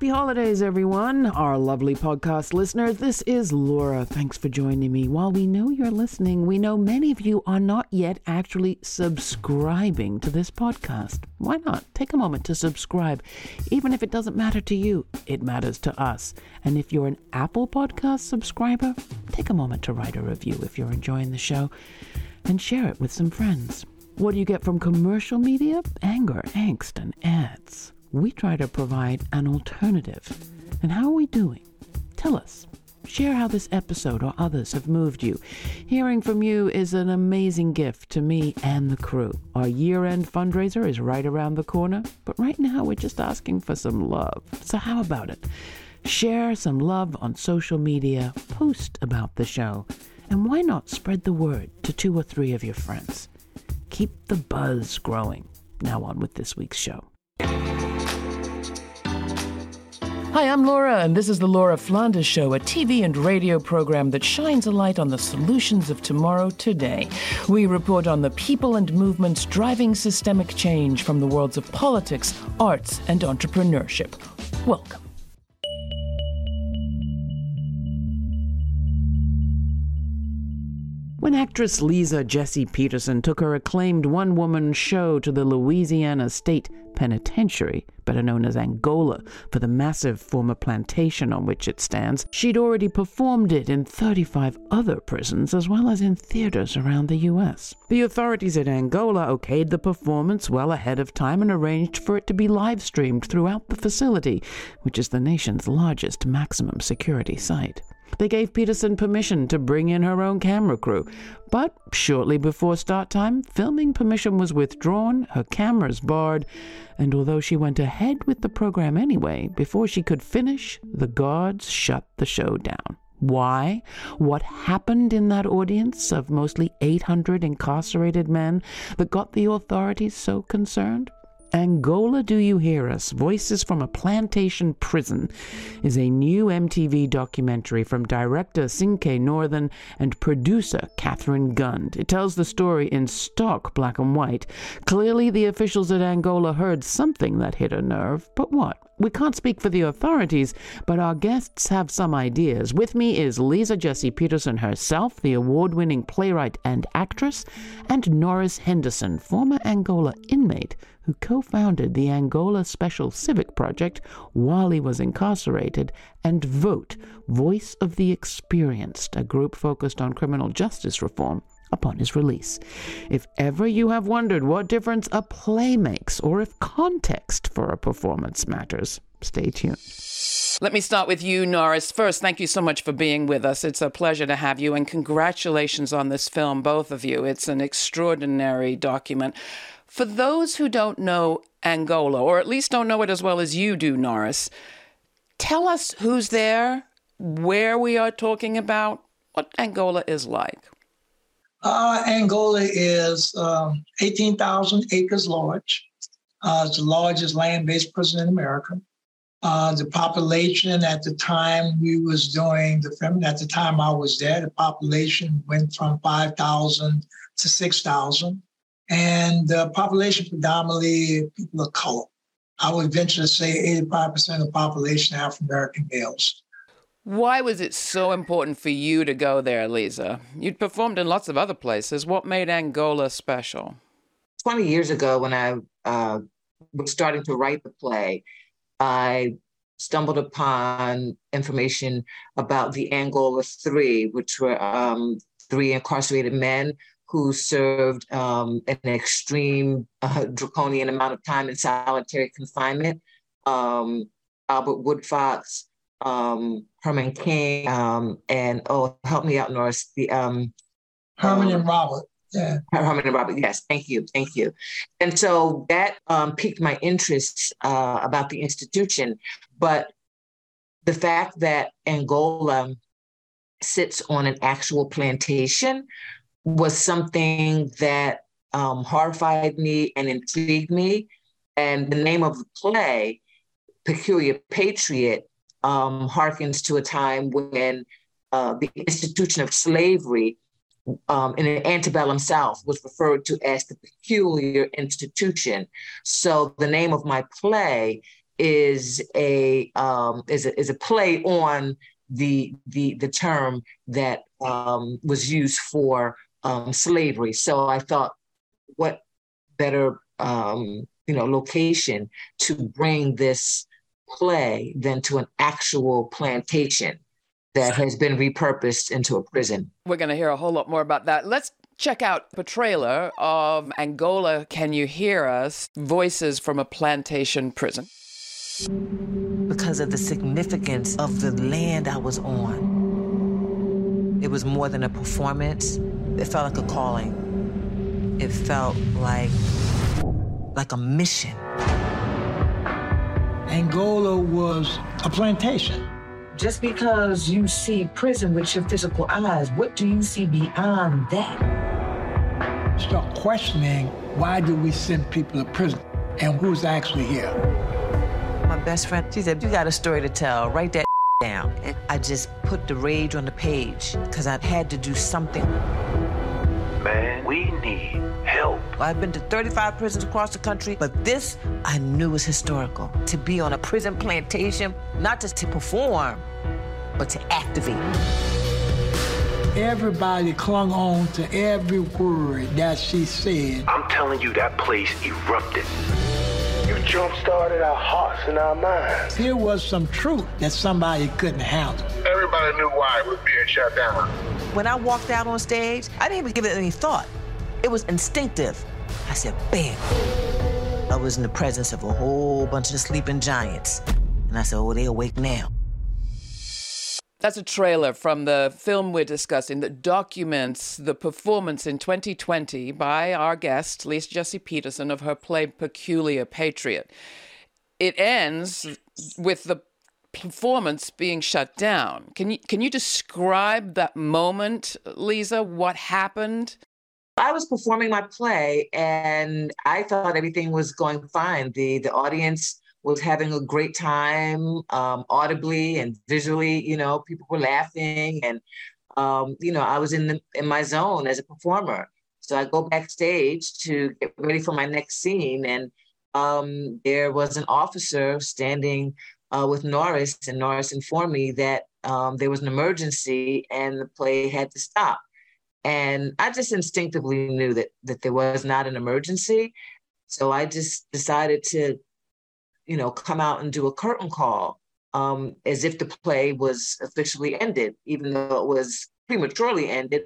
Happy holidays, everyone. Our lovely podcast listeners. This is Laura. Thanks for joining me. While we know you're listening, we know many of you are not yet actually subscribing to this podcast. Why not? Take a moment to subscribe. Even if it doesn't matter to you, it matters to us. And if you're an Apple Podcast subscriber, take a moment to write a review if you're enjoying the show and share it with some friends. What do you get from commercial media? Anger, angst, and ads we try to provide an alternative. And how are we doing? Tell us. Share how this episode or others have moved you. Hearing from you is an amazing gift to me and the crew. Our year end fundraiser is right around the corner, but right now we're just asking for some love. So, how about it? Share some love on social media, post about the show, and why not spread the word to two or three of your friends? Keep the buzz growing. Now, on with this week's show. Hi, I'm Laura, and this is the Laura Flanders Show, a TV and radio program that shines a light on the solutions of tomorrow today. We report on the people and movements driving systemic change from the worlds of politics, arts, and entrepreneurship. Welcome. When actress Liza Jessie Peterson took her acclaimed one woman show to the Louisiana State Penitentiary, better known as Angola, for the massive former plantation on which it stands, she'd already performed it in 35 other prisons as well as in theaters around the U.S. The authorities at Angola okayed the performance well ahead of time and arranged for it to be live streamed throughout the facility, which is the nation's largest maximum security site. They gave Peterson permission to bring in her own camera crew. But shortly before start time, filming permission was withdrawn, her cameras barred, and although she went ahead with the program anyway, before she could finish, the guards shut the show down. Why? What happened in that audience of mostly 800 incarcerated men that got the authorities so concerned? Angola, Do You Hear Us? Voices from a Plantation Prison is a new MTV documentary from director Cinque Northern and producer Catherine Gund. It tells the story in stark black and white. Clearly, the officials at Angola heard something that hit a nerve, but what? We can't speak for the authorities, but our guests have some ideas. With me is Liza Jessie Peterson herself, the award winning playwright and actress, and Norris Henderson, former Angola inmate who co founded the Angola Special Civic Project while he was incarcerated, and Vote, Voice of the Experienced, a group focused on criminal justice reform upon his release. If ever you have wondered what difference a play makes or if context for a performance matters, stay tuned. Let me start with you, Norris. First, thank you so much for being with us. It's a pleasure to have you, and congratulations on this film, both of you. It's an extraordinary document. For those who don't know Angola, or at least don't know it as well as you do, Norris, tell us who's there, where we are talking about, what Angola is like. Uh, Angola is um, 18,000 acres large. Uh, it's the largest land-based prison in America. Uh, the population at the time we was doing the film, at the time I was there, the population went from 5,000 to 6,000. And the population predominantly people of color. I would venture to say 85% of the population are African American males. Why was it so important for you to go there, Liza? You'd performed in lots of other places. What made Angola special? 20 years ago, when I uh, was starting to write the play, I stumbled upon information about the Angola Three, which were um, three incarcerated men who served um, an extreme uh, draconian amount of time in solitary confinement. Um, Albert Woodfox, um, Herman King, um, and oh, help me out, Norris. The um, Herman and Robert. Yeah. Herman and Robert. Yes, thank you, thank you. And so that um, piqued my interest uh, about the institution, but the fact that Angola sits on an actual plantation was something that um, horrified me and intrigued me. And the name of the play, Peculiar Patriot, um, harkens to a time when uh, the institution of slavery um, in the antebellum South was referred to as the peculiar institution. So the name of my play is a um, is a, is a play on the the the term that um, was used for um, slavery. So I thought, what better um, you know location to bring this play than to an actual plantation that has been repurposed into a prison. We're going to hear a whole lot more about that. Let's check out a trailer of Angola Can You Hear Us? Voices from a Plantation Prison. Because of the significance of the land I was on, it was more than a performance. It felt like a calling. It felt like like a mission. Angola was a plantation. Just because you see prison with your physical eyes, what do you see beyond that? Start questioning why do we send people to prison and who's actually here. My best friend, she said, You got a story to tell. Write that down. And I just put the rage on the page because I had to do something. Man, we need help. I've been to 35 prisons across the country, but this I knew was historical. To be on a prison plantation, not just to perform, but to activate. Everybody clung on to every word that she said. I'm telling you, that place erupted. You jump started our hearts and our minds. Here was some truth that somebody couldn't handle. Everybody knew why it was being shut down. When I walked out on stage, I didn't even give it any thought. It was instinctive. I said, bam. I was in the presence of a whole bunch of sleeping giants. And I said, oh, they awake now. That's a trailer from the film we're discussing that documents the performance in 2020 by our guest, Liza Jessie Peterson, of her play Peculiar Patriot. It ends with the performance being shut down. Can you can you describe that moment, Liza? What happened? I was performing my play and I thought everything was going fine. The the audience was having a great time um, audibly and visually, you know, people were laughing and um, you know, I was in the in my zone as a performer. So I go backstage to get ready for my next scene and um, there was an officer standing uh, with Norris, and Norris informed me that um, there was an emergency and the play had to stop. And I just instinctively knew that that there was not an emergency. So I just decided to, you know, come out and do a curtain call um, as if the play was officially ended, even though it was prematurely ended.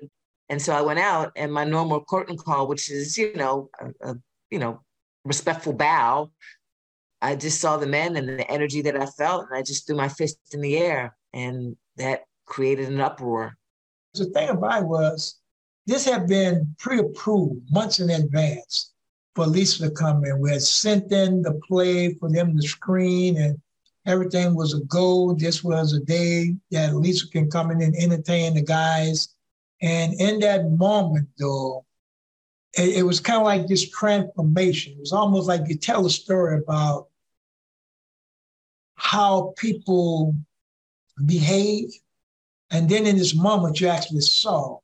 And so I went out and my normal curtain call, which is, you know, a, a you know, respectful bow. I just saw the men and the energy that I felt, and I just threw my fist in the air, and that created an uproar. The thing about it was, this had been pre-approved months in advance for Liza to come in. We had sent in the play for them to screen and everything was a go. This was a day that Liza can come in and entertain the guys. And in that moment, though, it, it was kind of like this transformation. It was almost like you tell a story about how people behave. And then in this moment, you actually saw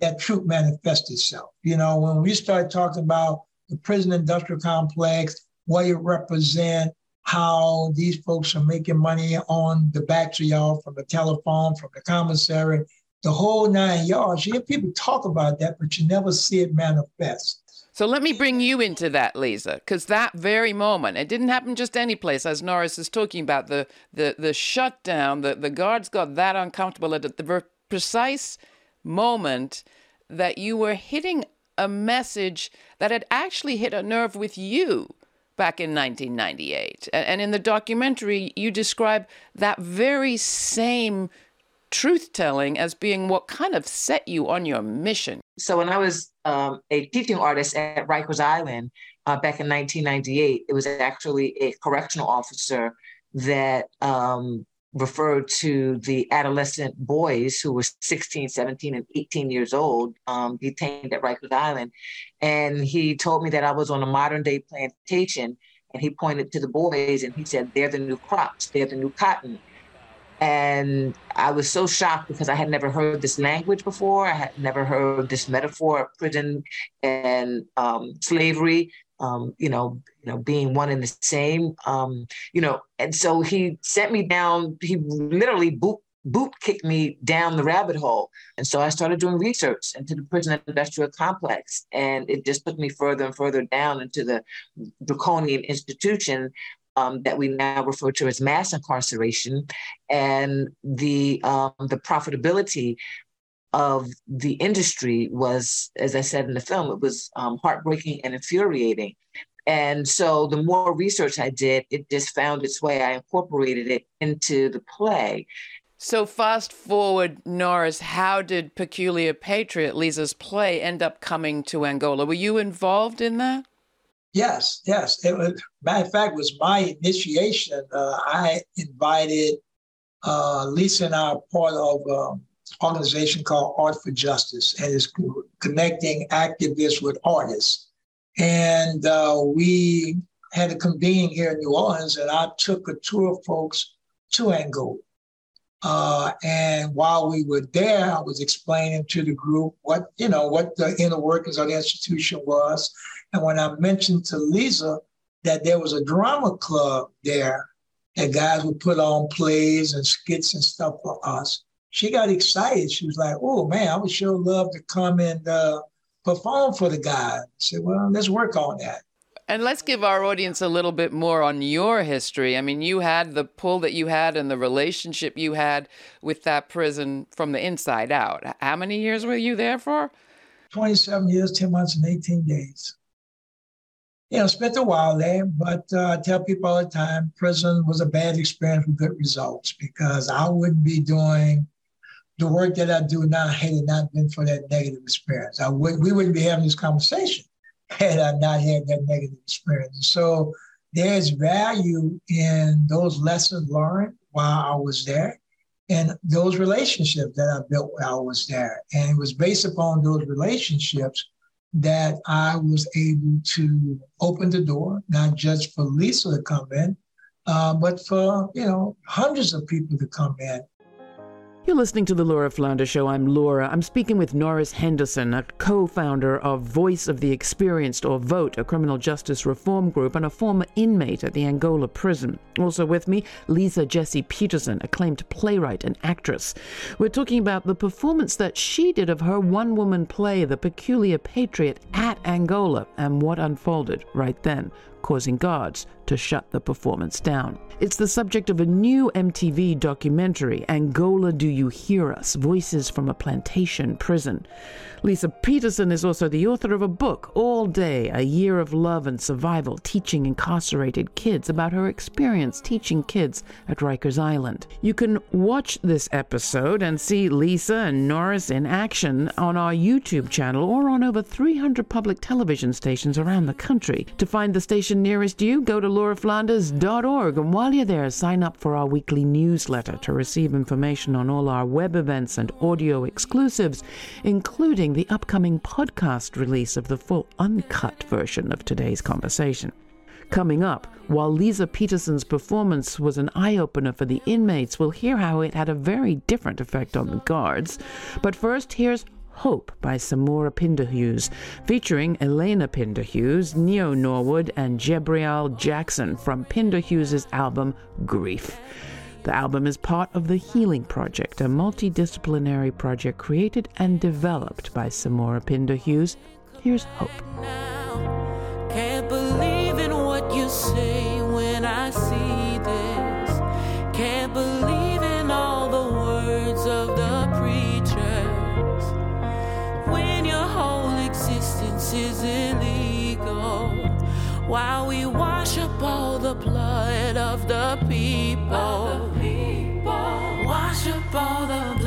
that truth manifest itself. You know, when we start talking about the prison industrial complex, what it represents, how these folks are making money on the backs of y'all from the telephone, from the commissary, the whole nine yards. You hear people talk about that, but you never see it manifest. So let me bring you into that, Liza, because that very moment, it didn't happen just any place, as Norris is talking about, the the the shutdown, the, the guards got that uncomfortable at the precise moment that you were hitting a message that had actually hit a nerve with you back in 1998. And in the documentary, you describe that very same truth telling as being what kind of set you on your mission. So, when I was um, a teaching artist at Rikers Island uh, back in 1998, it was actually a correctional officer that um, referred to the adolescent boys who were 16, 17, and 18 years old, um, detained at Rikers Island. And he told me that I was on a modern day plantation. And he pointed to the boys and he said, They're the new crops, they're the new cotton. And I was so shocked because I had never heard this language before. I had never heard this metaphor of prison and um, slavery. um, you know, you know, being one and the same. Um, you know, and so he sent me down. He literally boot boot kicked me down the rabbit hole, and so I started doing research into the prison industrial complex, and it just took me further and further down into the draconian institution um, that we now refer to as mass incarceration, and the um, the profitability of the industry was, as I said in the film, it was um, heartbreaking and infuriating. And so the more research I did, it just found its way. I incorporated it into the play. So, fast forward, Norris, how did Peculiar Patriot, Liza's play, end up coming to Angola? Were you involved in that? Yes, yes. It was, matter of fact, was my initiation. Uh, I invited uh, Liza and I are part of an organization called Art for Justice, and it's connecting activists with artists. And uh, we had a convening here in New Orleans, and I took a tour of folks to Angola. Uh, and while we were there, I was explaining to the group what you know what the inner workings of the institution was. And when I mentioned to Lisa that there was a drama club there, that guys would put on plays and skits and stuff for us, she got excited. She was like, "Oh man, I would sure love to come and uh, perform for the guys." I said, "Well, let's work on that." And let's give our audience a little bit more on your history. I mean, you had the pull that you had and the relationship you had with that prison from the inside out. How many years were you there for? 27 years, 10 months, and 18 days. You know, spent a while there, but uh, I tell people all the time prison was a bad experience with good results because I wouldn't be doing the work that I do now had it not been for that negative experience. I would we wouldn't be having this conversation had I not had that negative experience. So there's value in those lessons learned while I was there and those relationships that I built while I was there. And it was based upon those relationships that I was able to open the door, not just for Liza to come in, uh, but for you know hundreds of people to come in you're listening to The Laura Flanders Show. I'm Laura. I'm speaking with Norris Henderson, a co founder of Voice of the Experienced, or VOTE, a criminal justice reform group, and a former inmate at the Angola prison. Also with me, Liza Jessie Peterson, acclaimed playwright and actress. We're talking about the performance that she did of her one woman play, The Peculiar Patriot, at Angola, and what unfolded right then causing guards to shut the performance down. It's the subject of a new MTV documentary, Angola Do You Hear Us? Voices from a Plantation Prison. Liza Peterson is also the author of a book, All Day A Year of Love and Survival, teaching incarcerated kids about her experience teaching kids at Rikers Island. You can watch this episode and see Liza and Norris in action on our YouTube channel or on over 300 public television stations around the country. To find the station nearest you, go to lauraflanders.org. And while you're there, sign up for our weekly newsletter to receive information on all our web events and audio exclusives, including the upcoming podcast release of the full uncut version of today's conversation. Coming up, while Liza Peterson's performance was an eye opener for the inmates, we'll hear how it had a very different effect on the guards. But first, here's Hope by Samora Pinderhughes, featuring Elena Pinderhughes, Nio Norwood, and Jehbreal Jackson from Pinderhughes' album Grief. The album is part of the Healing Project, a multidisciplinary project created and developed by Samora Pinderhughes. Here's Hope. Can't is illegal while we wash up all the blood of the people. Of the people. Wash up all the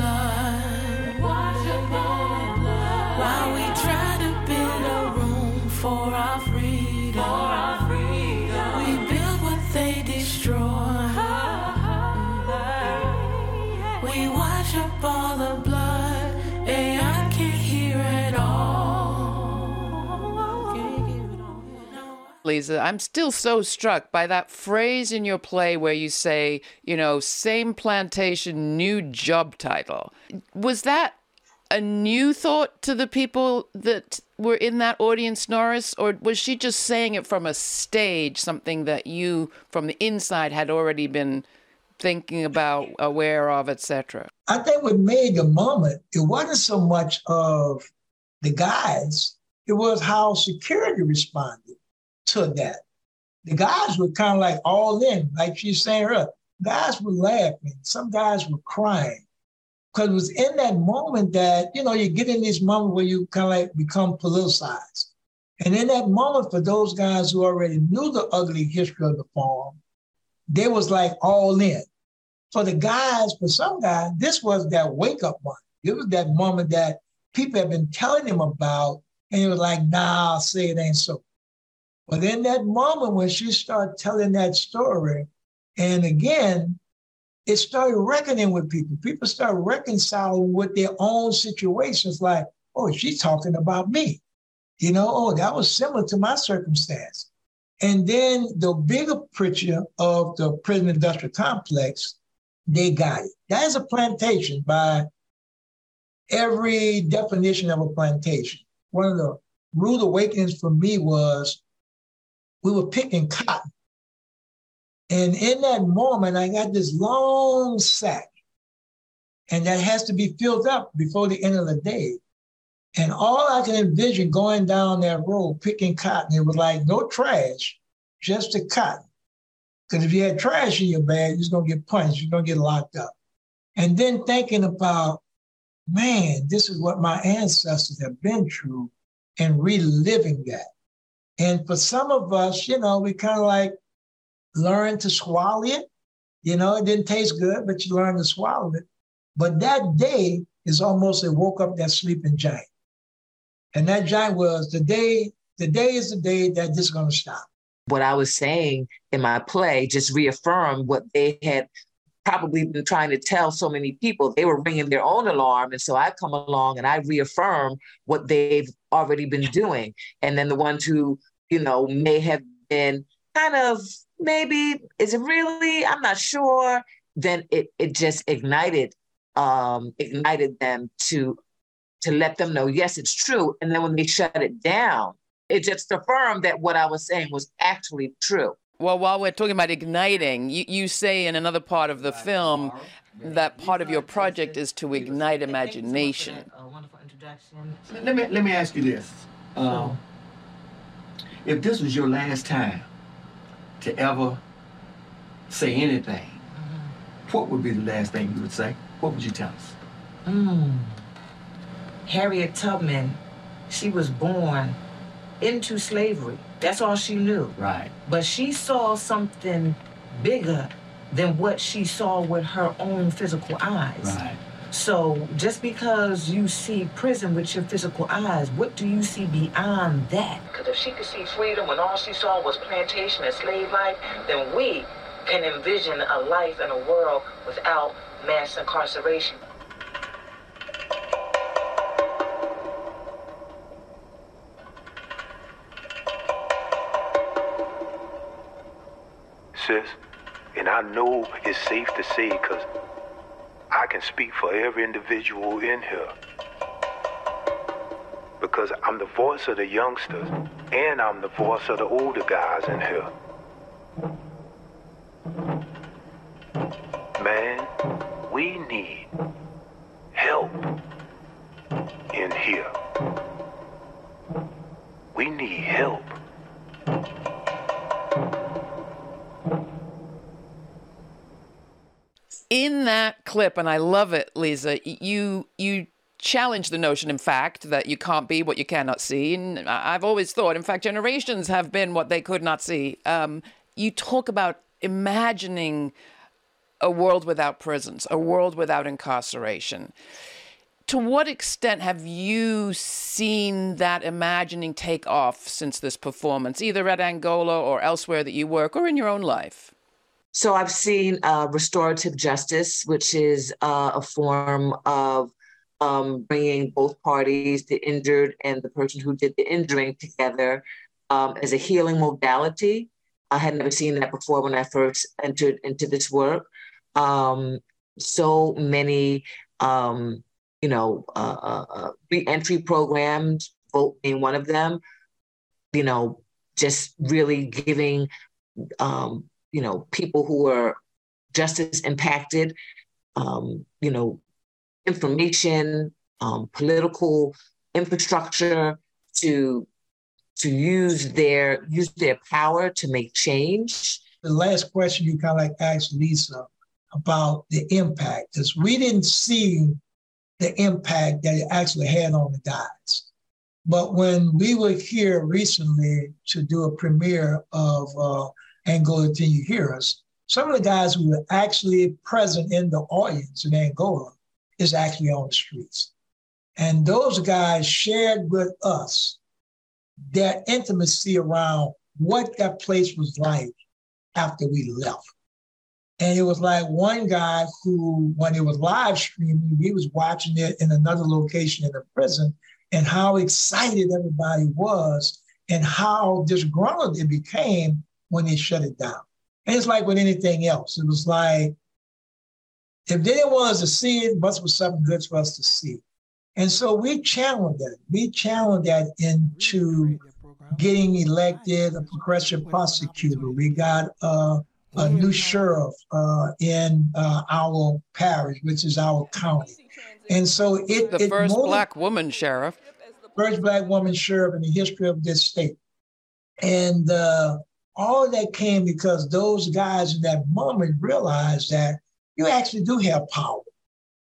Liza, I'm still so struck by that phrase in your play where you say, you know, same plantation, new job title. Was that a new thought to the people that were in that audience, Norris, or was she just saying it from a stage, something that you from the inside had already been thinking about, aware of, etc.? I think what made the moment, it wasn't so much of the guys, it was how security responded to that. The guys were kind of like all in, like she's saying earlier. Guys were laughing, some guys were crying. Because it was in that moment that, you know, you get in this moment where you kind of like become politicized. And in that moment, for those guys who already knew the ugly history of the farm, they was like all in. For the guys, for some guys, this was that wake up moment. It was that moment that people have been telling them about, and it was like, nah, say it ain't so. But in that moment when she started telling that story, and again, it started reckoning with people. People started reconciling with their own situations, like, oh, she's talking about me. You know, oh, that was similar to my circumstance. And then the bigger picture of the prison industrial complex, they got it. That is a plantation by every definition of a plantation. One of the rude awakenings for me was we were picking cotton. And in that moment, I got this long sack, and that has to be filled up before the end of the day. And all I can envision going down that road picking cotton, it was like no trash, just the cotton. Because if you had trash in your bag, you're going to get punched, you're going to get locked up. And then thinking about, man, this is what my ancestors have been through and reliving that. And for some of us, you know, we kind of like learn to swallow it. You know, it didn't taste good, but you learn to swallow it. But that day is almost it woke up that sleeping giant. And that giant was the day, the day is the day that this is going to stop. What I was saying in my play just reaffirmed what they had probably been trying to tell so many people. They were ringing their own alarm. And so I come along and I reaffirm what they've already been doing. And then the ones who, you know, may have been kind of maybe, is it really? I'm not sure. Then it it just ignited um ignited them to to let them know, yes, it's true. And then when they shut it down, it just affirmed that what I was saying was actually true. Well, while we're talking about igniting, you, you say in another part of the film that part of your project is to ignite imagination. Let me let me ask you this: um, If this was your last time to ever say anything, mm-hmm. what would be the last thing you would say? What would you tell us? Mm. Harriet Tubman, she was born into slavery. That's all she knew. Right. But she saw something bigger than what she saw with her own physical eyes. Right. So just because you see prison with your physical eyes, what do you see beyond that? Because if she could see freedom when all she saw was plantation and slave life, then we can envision a life and a world without mass incarceration. sis. And I know it's safe to say because I can speak for every individual in here. Because I'm the voice of the youngsters and I'm the voice of the older guys in here. Man, we need help in here. In that clip, and I love it, Liza, you you challenge the notion, in fact, that you can't be what you cannot see. And I've always thought, in fact, generations have been what they could not see. Um, you talk about imagining a world without prisons, a world without incarceration. To what extent have you seen that imagining take off since this performance, either at Angola or elsewhere that you work or in your own life? So I've seen uh, restorative justice, which is uh, a form of um, bringing both parties, the injured and the person who did the injuring, together um, as a healing modality. I had never seen that before when I first entered into this work. Um, so many um, you know, uh, uh, uh re-entry programs, vote being one of them. You know, just really giving, um, you know, people who are justice impacted, um, you know, information, um, political infrastructure to to use their use their power to make change. The last question you kind of like asked Liza about the impact is we didn't see the impact that it actually had on the guys. But when we were here recently to do a premiere of uh, Angola Till You Hear Us, some of the guys who were actually present in the audience in Angola is actually on the streets. And those guys shared with us their intimacy around what that place was like after we left. And it was like one guy who, when it was live streaming, he was watching it in another location in the prison, and how excited everybody was, and how disgruntled it became when they shut it down. And it's like with anything else. It was like, if they didn't want us to see it, it must be something good for us to see. And so we challenged that. We challenged that into getting elected a progressive prosecutor. We got uh, a new sheriff uh, in uh, our parish, which is our county. And so it the it first black woman sheriff, first black woman sheriff in the history of this state, and uh, all that came because those guys in that moment realized that you actually do have power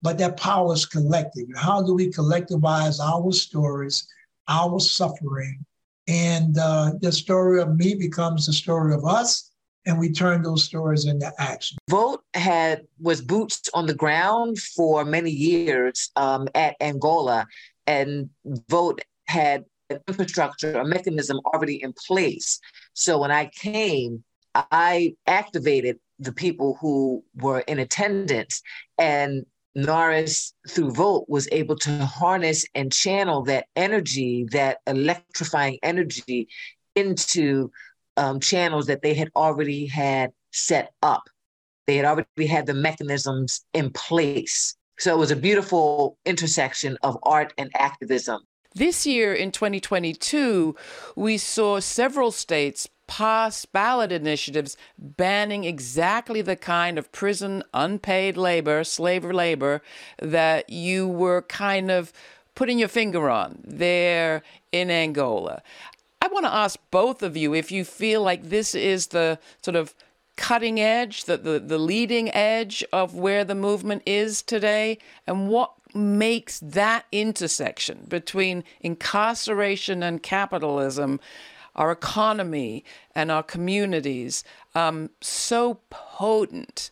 but that power is collective. How do we collectivize our stories, our suffering? And uh, the story of me becomes the story of us, and we turn those stories into action. Vote had was boots on the ground for many years um, at Angola, and Vote had an infrastructure, a mechanism already in place. So when I came, I activated the people who were in attendance and Norris, through Vote, was able to harness and channel that energy, that electrifying energy, into um, channels that they had already had set up. They had already had the mechanisms in place. So it was a beautiful intersection of art and activism. This year in 2022, we saw several states pass ballot initiatives banning exactly the kind of prison unpaid labor, slave labor, that you were kind of putting your finger on there in Angola. I want to ask both of you if you feel like this is the sort of cutting edge, the, the, the leading edge of where the movement is today, and what makes that intersection between incarceration and capitalism our economy, and our communities um, so potent.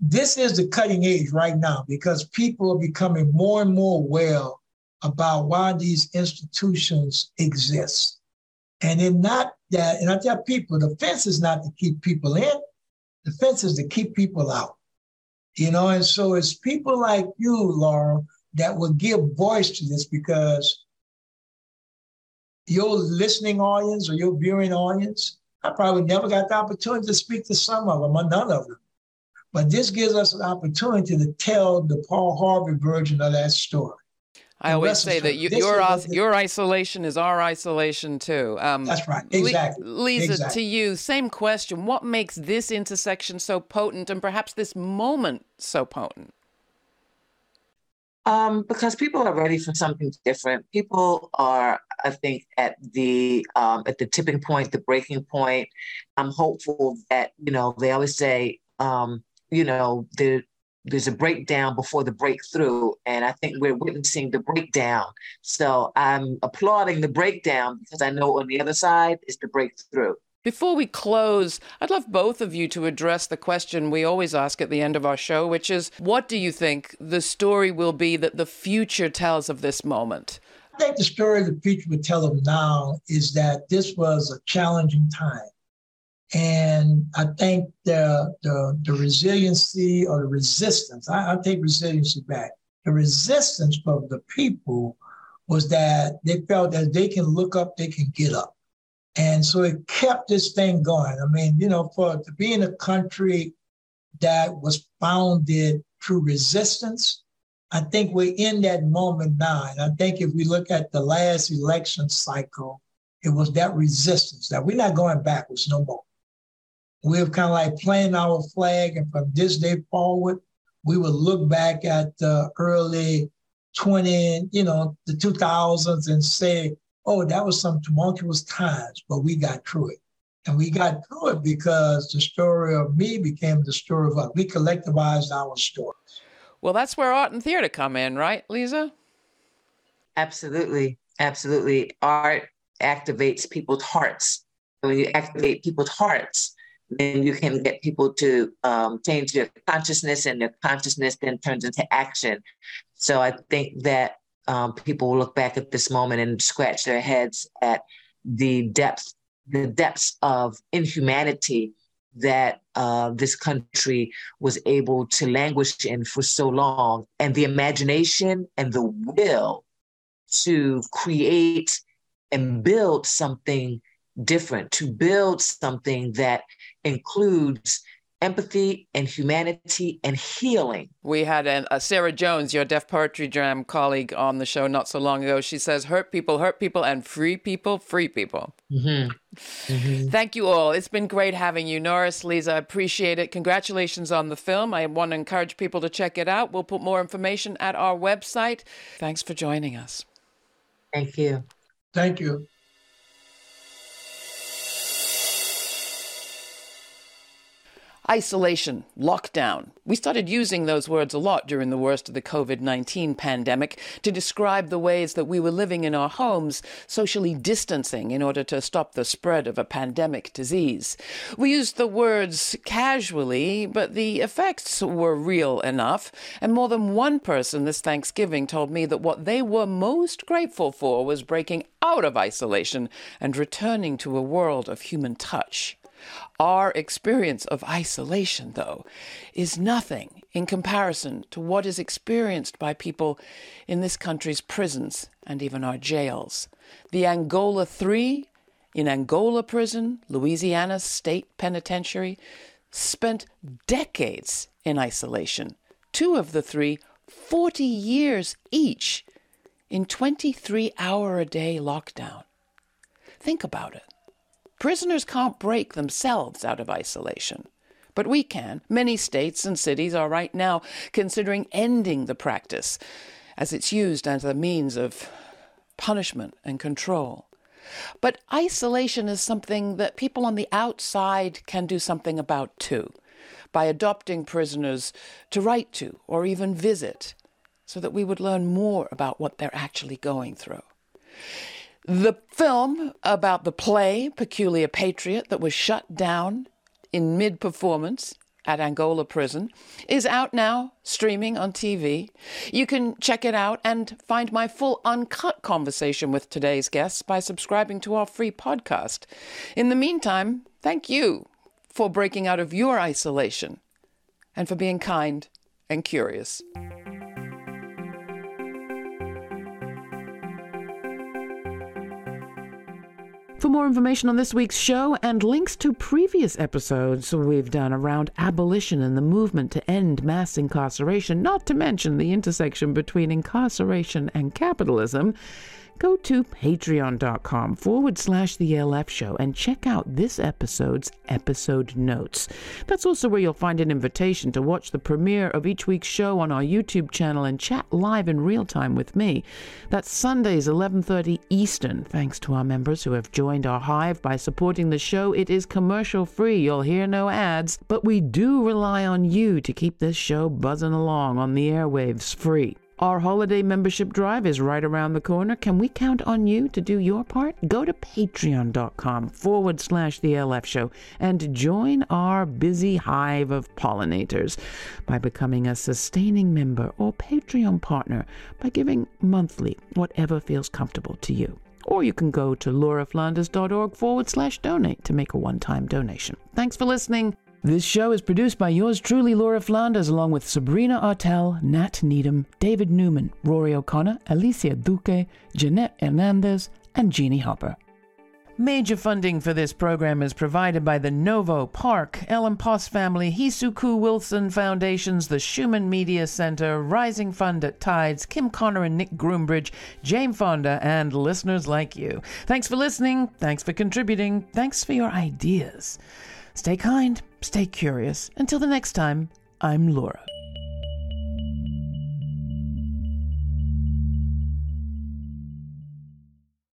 This is the cutting edge right now because people are becoming more and more aware about why these institutions exist. And in not that, and I tell people, the fence is not to keep people in, the fence is to keep people out. You know, and so it's people like you, Laura, that will give voice to this because your listening audience or your viewing audience, I probably never got the opportunity to speak to some of them or none of them. But this gives us an opportunity to tell the Paul Harvey version of that story. I always say that you, your your isolation is our isolation too. Um, That's right. Exactly. Liza, exactly. to you, same question. What makes this intersection so potent, and perhaps this moment so potent? Um, because people are ready for something different. People are, I think, at the um, at the tipping point, the breaking point. I'm hopeful that you know they always say, um, you know, there, there's a breakdown before the breakthrough, and I think we're witnessing the breakdown. So I'm applauding the breakdown because I know on the other side is the breakthrough. Before we close, I'd love both of you to address the question we always ask at the end of our show, which is what do you think the story will be that the future tells of this moment? I think the story the future would tell of now is that this was a challenging time. And I think the, the, the resiliency or the resistance, I, I take resiliency back. The resistance of the people was that they felt that they can look up, they can get up. And so it kept this thing going. I mean, you know, for to be in a country that was founded through resistance, I think we're in that moment now. And I think if we look at the last election cycle, it was that resistance that we're not going backwards no more. We're kind of like planting our flag, and from this day forward, we will look back at the early 20, you know, the 2000s and say, oh, that was some tumultuous times, but we got through it. And we got through it because the story of me became the story of us. We collectivized our stories. Well, that's where art and theater come in, right, Liza? Absolutely. Absolutely. Art activates people's hearts. When you activate people's hearts, then you can get people to um, change their consciousness, and their consciousness then turns into action. So I think that um, people will look back at this moment and scratch their heads at the depth, the depths of inhumanity that uh, this country was able to languish in for so long, and the imagination and the will to create and build something different, to build something that includes empathy and humanity and healing. We had an, uh, Sarah Jones, your Def Poetry Jam colleague, on the show not so long ago. She says, hurt people, hurt people, and free people, free people. Mm-hmm. Mm-hmm. Thank you all. It's been great having you, Norris, Liza. I appreciate it. Congratulations on the film. I want to encourage people to check it out. We'll put more information at our website. Thanks for joining us. Thank you. Thank you. Isolation, lockdown. We started using those words a lot during the worst of the COVID 19 pandemic to describe the ways that we were living in our homes, socially distancing in order to stop the spread of a pandemic disease. We used the words casually, but the effects were real enough, and more than one person this Thanksgiving told me that what they were most grateful for was breaking out of isolation and returning to a world of human touch. Our experience of isolation, though, is nothing in comparison to what is experienced by people in this country's prisons and even our jails. The Angola Three in Angola Prison, Louisiana State Penitentiary, spent decades in isolation. Two of the three, 40 years each, in 23 hour a day lockdown. Think about it. Prisoners can't break themselves out of isolation. But we can. Many states and cities are right now considering ending the practice as it's used as a means of punishment and control. But isolation is something that people on the outside can do something about too, by adopting prisoners to write to or even visit, so that we would learn more about what they're actually going through. The film about the play Peculiar Patriot that was shut down in mid performance at Angola Prison is out now, streaming on TV. You can check it out and find my full uncut conversation with today's guests by subscribing to our free podcast. In the meantime, thank you for breaking out of your isolation and for being kind and curious. For more information on this week's show and links to previous episodes we've done around abolition and the movement to end mass incarceration, not to mention the intersection between incarceration and capitalism, go to patreon.com forward slash the LF show and check out this episode's episode notes. That's also where you'll find an invitation to watch the premiere of each week's show on our YouTube channel and chat live in real time with me. That's Sundays 11:30 Eastern. Thanks to our members who have joined our hive by supporting the show. It is commercial free. You'll hear no ads, but we do rely on you to keep this show buzzing along on the airwaves free. Our holiday membership drive is right around the corner. Can we count on you to do your part? Go to patreon.com forward slash the LF show and join our busy hive of pollinators by becoming a sustaining member or Patreon partner by giving monthly, whatever feels comfortable to you. Or you can go to lauraflanders.org forward slash donate to make a one time donation. Thanks for listening. This show is produced by yours truly, Laura Flanders, along with Sabrina Artel, Nat Needham, David Newman, Rory O'Connor, Alicia Duque, Jeanette Hernandez, and Jeannie Hopper. Major funding for this program is provided by the Novo Park, Ellen Poss Family, Hisuku Wilson Foundations, the Schumann Media Center, Rising Fund at Tides, Kim Connor and Nick Groombridge, Jane Fonda, and listeners like you. Thanks for listening. Thanks for contributing. Thanks for your ideas. Stay kind, stay curious. Until the next time, I'm Laura.